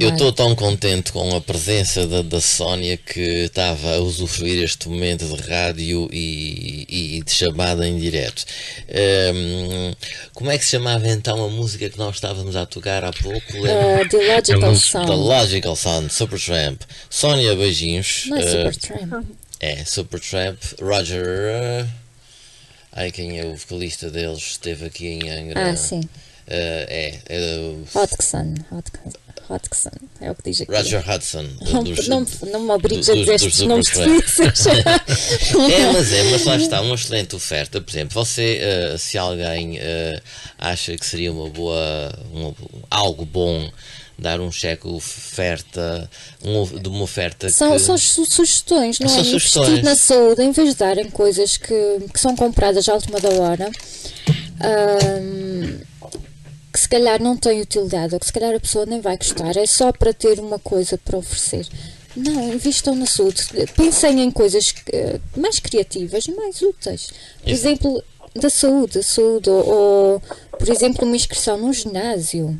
Eu estou tão contente com a presença da, da Sónia que estava a usufruir este momento de rádio e, e de chamada em direto. Ahm, como é que se chamava então a música que nós estávamos a tocar há pouco? Uh, The Logical É um- The Sound. Logical Sound, Supertramp. Sónia, beijinhos. Não é Ah, Supertramp. é, Supertramp. Roger. ah, ai, quem é o vocalista deles? Esteve aqui em Angra. Ah, sim. Ah, é, é do- Hodgson. Hodgson. É o que diz aqui. Roger Hudson. Não, dos- não, não me obrigues a dizer estes nomes difíceis. É, mas é, mas lá está, uma excelente oferta. Por exemplo, você, eh, se alguém eh, acha que seria uma boa, um- algo bom dar um cheque oferta, um, de uma oferta São, que... são su- sugestões, não São é? sugestões. Investir na saúde, em vez de darem coisas que, que são compradas à última da hora, que se calhar não têm utilidade, ou que se calhar a pessoa nem vai gostar, é só para ter uma coisa para oferecer. Não, invistam na saúde. Pensem em coisas mais criativas e mais úteis. Por Isso. exemplo, da saúde, da saúde ou, ou, por exemplo, uma inscrição num ginásio.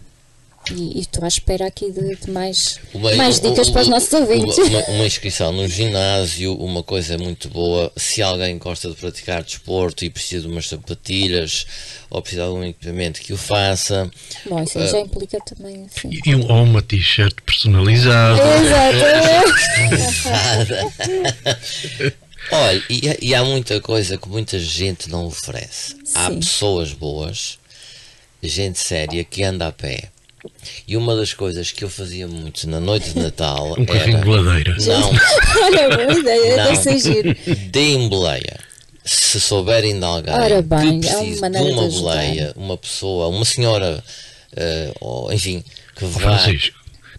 E estou à espera aqui de, de mais, Uma- mais dicas um- para os nossos ouvintes. Uma, uma- inscrição no ginásio, uma coisa muito boa. Se alguém gosta de praticar desporto e precisa de umas sapatilhas ou precisa de algum equipamento que o faça. Bom, isso aí já implica também assim. E um, ou uma t-shirt personalizada. Exato. (laughs) Olha, e, há- e há muita coisa que muita gente não oferece. Há Sim. pessoas boas, gente séria que anda a pé. E uma das coisas que eu fazia muito na noite de Natal Um carrinho de era. ladeira. Não, (laughs) Olha, boa (laughs) ideia, Não. deve ser giro. deem boleia. Se souberem de alguém Ora bem, que é uma precise de de uma boleia, uma pessoa, uma senhora, eh, ou enfim, que. Francisco,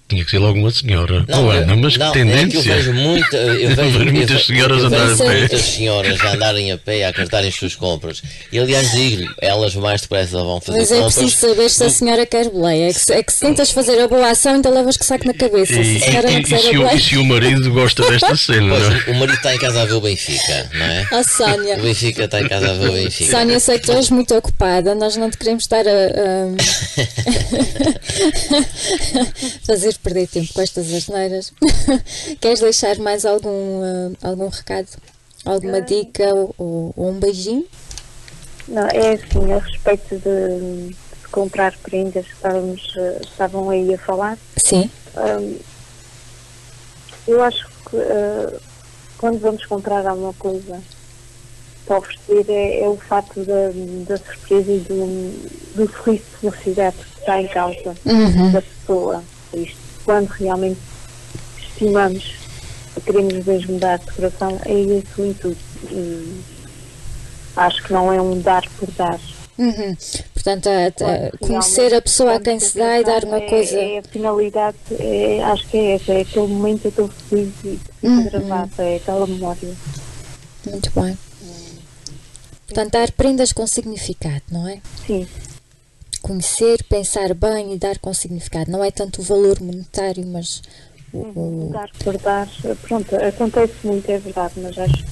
tinha que ser logo uma senhora. Não, eu- Ana, mas não, que é que eu tendência. vejo muita, eu vejo, (laughs) vejo muitas eu senhoras eu andar vejo a pé. muitas senhoras a andarem a pé a carregarem as suas compras. E aliás digo-lhe, elas mais depressa vão fazer Mas é compras. preciso saber se a senhora quer boleia. É que, se- é que se tentas fazer a boa ação, então levas que saco na cabeça. Se E, a senhora não e- e quiser se a o, e se o marido gosta (laughs) desta cena, Pois, não é? o marido está em casa a ver o Benfica, não é? A Sónia. O Benfica está em casa a ver o Benfica. Sónia, eu sei que tu és muito ocupada, nós não te queremos estar a, a- (laughs) fazer perder tempo com estas asneiras. (laughs) Queres deixar mais algum, ah, algum recado? Alguma dica ou, ou- ou um beijinho? Não, é assim, a respeito de, de comprar prendas que estávamos, eh, estavam aí a falar, Sim. hum, eu acho que eh, quando vamos comprar alguma coisa para oferecer é, é o facto da, da surpresa e do, do sorriso de felicidade que está em causa Uhum. da pessoa. Isto, quando realmente estimamos, queremos mesmo dar de coração, é esse o intuito. E acho que não é um dar por dar. Uhum. Portanto, a- a- conhecer a pessoa a quem se dá e dar uma é- coisa. É a finalidade, é, acho que é essa, é aquele momento que eu estou feliz e Uhum. gravado, é aquela memória. Muito bem. Portanto, dar prendas com significado, não é? Sim, Conhecer, pensar bem e dar com significado. Não é tanto o valor monetário, mas o, o- dar por dar, pronto, acontece muito, é verdade, mas acho que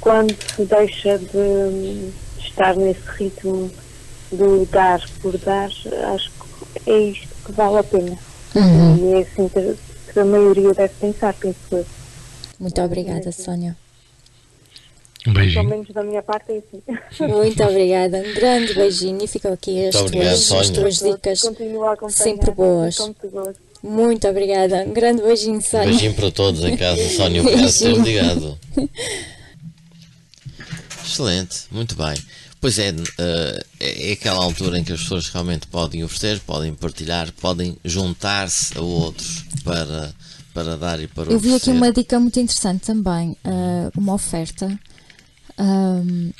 quando se deixa de estar nesse ritmo do dar por dar, acho que é isto que vale a pena. Uhum. E é assim que, que a maioria deve pensar, penso eu. Muito obrigada, Sónia. Um Pelo beijinho. menos da minha parte é assim. Muito (laughs) obrigada. Um grande beijinho e ficam aqui as, obrigado, tuas, as tuas dicas. Sempre boas. Muito obrigada. Um grande beijinho, Sónia. Beijinho para todos em casa, (laughs) Sónia, obrigado Beijinho. ligado. Excelente, muito bem. Pois é, eh, é aquela altura em que as pessoas realmente podem oferecer, podem partilhar, podem juntar-se a outros para, para dar e para Eu vi aqui oferecer. uma dica muito interessante também, ah, uma oferta ahm,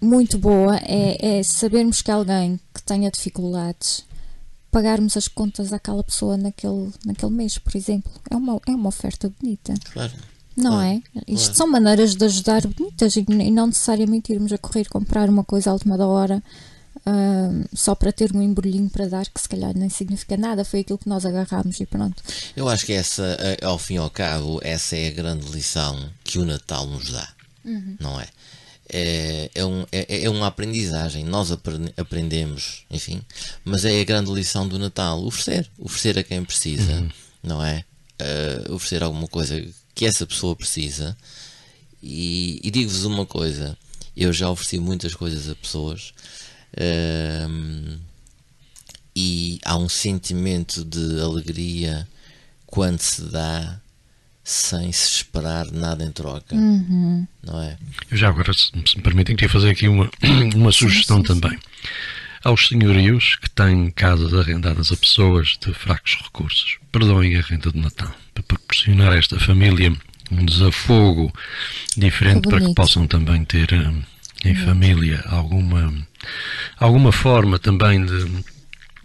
muito boa é, é sabermos que alguém que tenha dificuldades pagarmos as contas àquela pessoa naquele, naquele mês, por exemplo. É uma, é uma oferta bonita, Claro. não Claro, é? Isto claro. são maneiras de ajudar bonitas e, e não necessariamente irmos a correr comprar uma coisa à última da hora só para ter um embrulhinho para dar que se calhar nem significa nada. Foi aquilo que nós agarrámos e pronto. Eu acho que essa, ao fim e ao cabo, essa é a grande lição que o Natal nos dá, não é? É, é, um, é, é uma aprendizagem, nós apre- aprendemos, enfim, mas é a grande lição do Natal: oferecer, oferecer a quem precisa, não é? Eh, oferecer alguma coisa que essa pessoa precisa. E, e digo-vos uma coisa: eu já ofereci muitas coisas a pessoas. Ehm, e há um sentimento de alegria quando se dá sem se esperar nada em troca, não é? Eu já agora, se me permitem, queria fazer aqui uma, (clears throat) uma sugestão também. Aos senhorios que têm casas arrendadas a pessoas de fracos recursos, perdoem a renda de Natal. Para proporcionar a esta família um desafogo diferente Que para que possam também ter hum, em família alguma, alguma forma também de,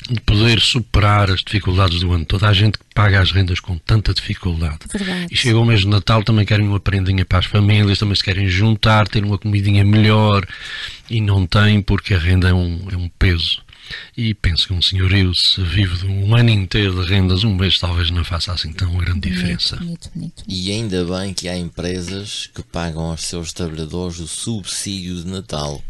de poder superar as dificuldades do ano. Toda a gente que paga as rendas com tanta dificuldade. Verdade. E chega o mês de Natal, também querem uma prendinha para as famílias, também se querem juntar, ter uma comidinha melhor e não têm porque a renda é um, é um peso. E penso que um senhorio, se vive de um ano inteiro de rendas, um mês talvez não faça assim tão grande diferença. Bonito, bonito, bonito. E ainda bem que há empresas que pagam aos seus trabalhadores o subsídio de Natal.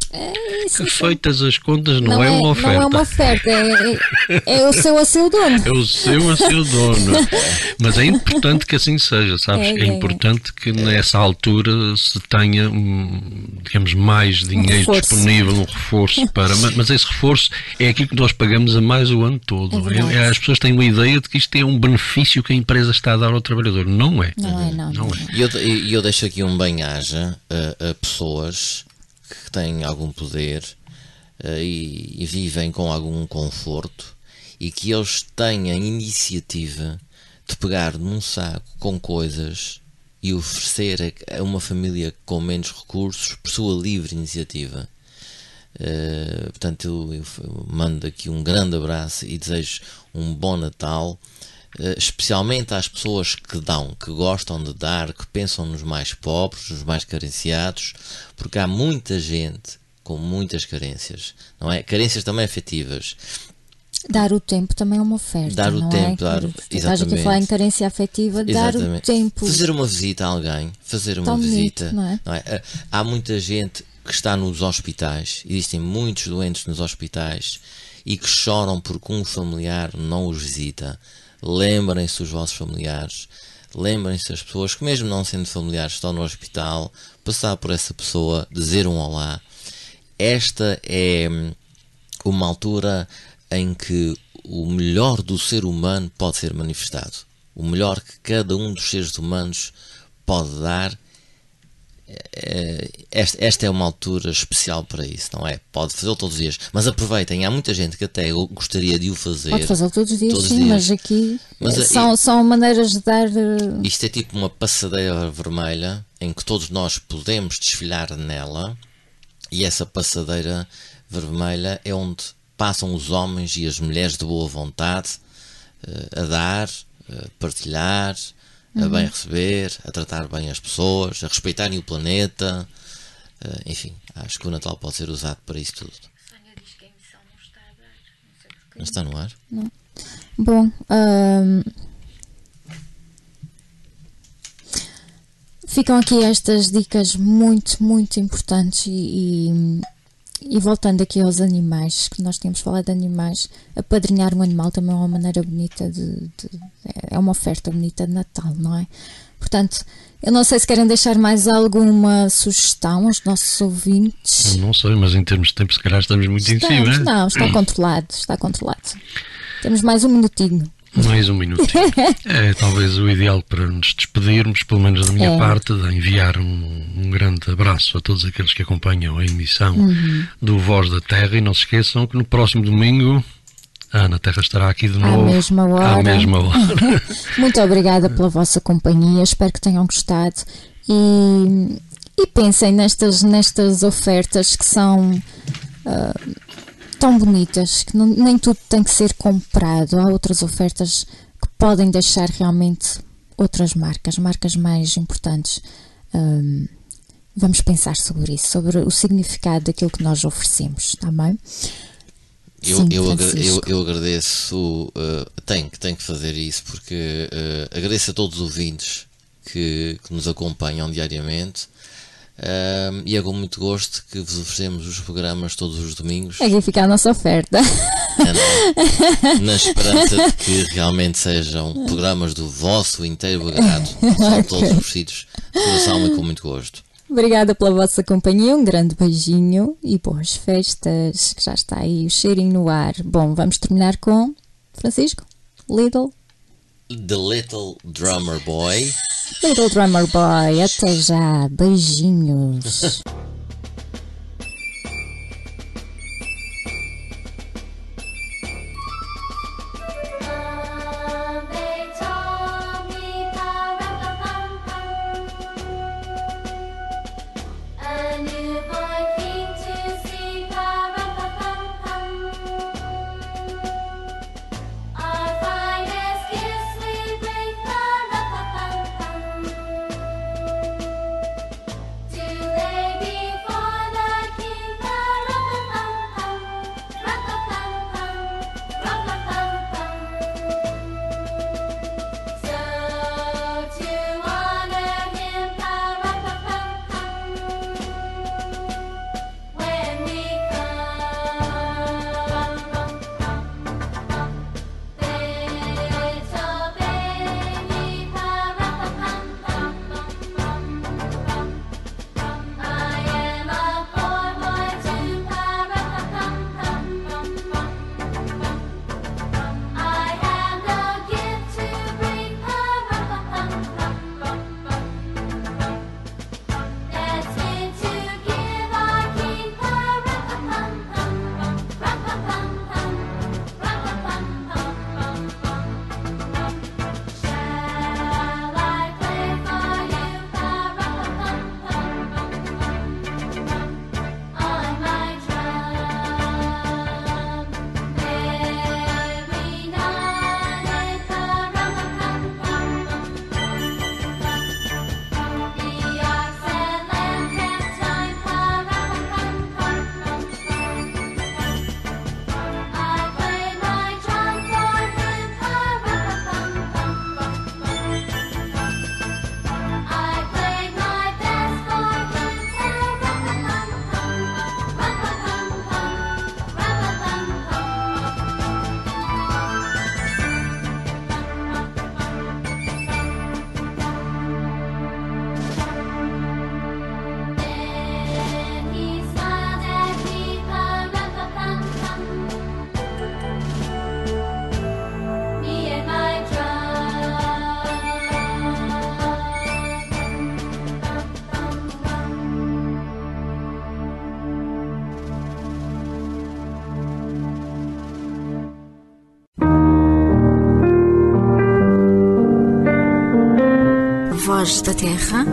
Isso, Que feitas as contas, não, é, uma oferta. Não é uma oferta, é, é- é o seu a seu dono. É o seu a seu dono. (laughs) Mas é importante que assim seja, sabes? É, É, é, é. importante que nessa altura se tenha, um, digamos, mais dinheiro reforço. disponível, um reforço para. Mas, mas esse reforço é aquilo que nós pagamos a mais o ano todo. É verdade. É- as pessoas têm uma ideia de que isto é um benefício que a empresa está a dar ao trabalhador. Não é. Não é, não. Não não é. E eu, eu deixo aqui um bem-aja a, a pessoas que têm algum poder eh, e, e vivem com algum conforto e que eles têm a iniciativa de pegar num saco com coisas e oferecer a, a uma família com menos recursos por sua livre iniciativa. Eh, portanto, eu, eu mando aqui um grande abraço e desejo um bom Natal, eh, especialmente às pessoas que dão, que gostam de dar, que pensam nos mais pobres, nos mais carenciados, porque há muita gente com muitas carências, não é? Carências também afetivas. Dar o tempo também é uma oferta. Dar o não tempo, é? dar- Tu Estás aqui a falar em exatamente. carência afetiva, dar o Exatamente. tempo. Fazer uma visita a alguém, fazer uma Tão bonito, visita. não é? é? Há muita gente que está nos hospitais, existem muitos doentes nos hospitais e que choram porque um familiar não os visita. Lembrem-se dos vossos familiares, lembrem-se das pessoas que, mesmo não sendo familiares, estão no hospital, passar por essa pessoa, dizer um olá. Esta é hum, uma altura em que o melhor do ser humano pode ser manifestado. O melhor que cada um dos seres humanos pode dar esta, esta é uma altura especial para isso, não é? Pode fazê-lo todos os dias, mas aproveitem, há muita gente que até gostaria de o fazer. Pode fazê-lo todos os dias, Todos os sim, dias. mas aqui Mas, eh, são, são maneiras de dar. eh, Isto é tipo uma passadeira vermelha em que todos nós podemos desfilar nela, e essa passadeira vermelha é onde passam os homens e as mulheres de boa vontade eh, a dar, a partilhar, a bem receber, a tratar bem as pessoas, a respeitarem o planeta. eh, enfim, acho que o Natal pode ser usado para isso tudo. Não está no ar? Bom, ahm, ficam aqui estas dicas muito, muito importantes e, e, e voltando aqui aos animais, que nós tínhamos falado de animais, apadrinhar um animal também é uma maneira bonita de, de- é uma oferta bonita de Natal, não é? Portanto, eu não sei se querem deixar mais alguma sugestão aos nossos ouvintes. Não sei, mas em termos de tempo, se calhar estamos muito em Estamos, cima. não, está (clears throat) controlado, está controlado. Temos mais um minutinho. Mais um minutinho. (laughs) É talvez o ideal para nos despedirmos, pelo menos da minha É. parte, de enviar um, um grande abraço a todos aqueles que acompanham a emissão Uhum. do Voz da Terra e não se esqueçam que no próximo domingo a Ana Terra estará aqui de À novo. mesma hora. À mesma hora. (laughs) Muito obrigada pela vossa companhia, espero que tenham gostado e, e pensem nestas, nestas ofertas que são ah, tão bonitas, que não- nem tudo tem que ser comprado. Há outras ofertas que podem deixar realmente outras marcas, marcas mais importantes. Ahm, vamos pensar sobre isso, sobre o significado daquilo que nós oferecemos, está bem? Eu, Sim, eu, eu, eu agradeço, uh, tenho, tenho que fazer isso porque uh, agradeço a todos os ouvintes que, que nos acompanham diariamente um, e é com muito gosto que vos oferecemos os programas todos os domingos Aqui fica a nossa oferta. na, na esperança de que realmente sejam programas do vosso inteiro agrado. São (laughs) todos oferecidos coração e com muito gosto. Obrigada pela vossa companhia, um grande beijinho e boas festas, que já está aí o cheirinho no ar. Bom, vamos terminar com Francisco, Little, The Little Drummer Boy. Little Drummer Boy. Até já, beijinhos. (laughs) Voz da Terra.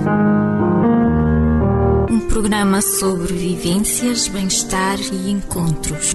Um programa sobre vivências, bem-estar e encontros.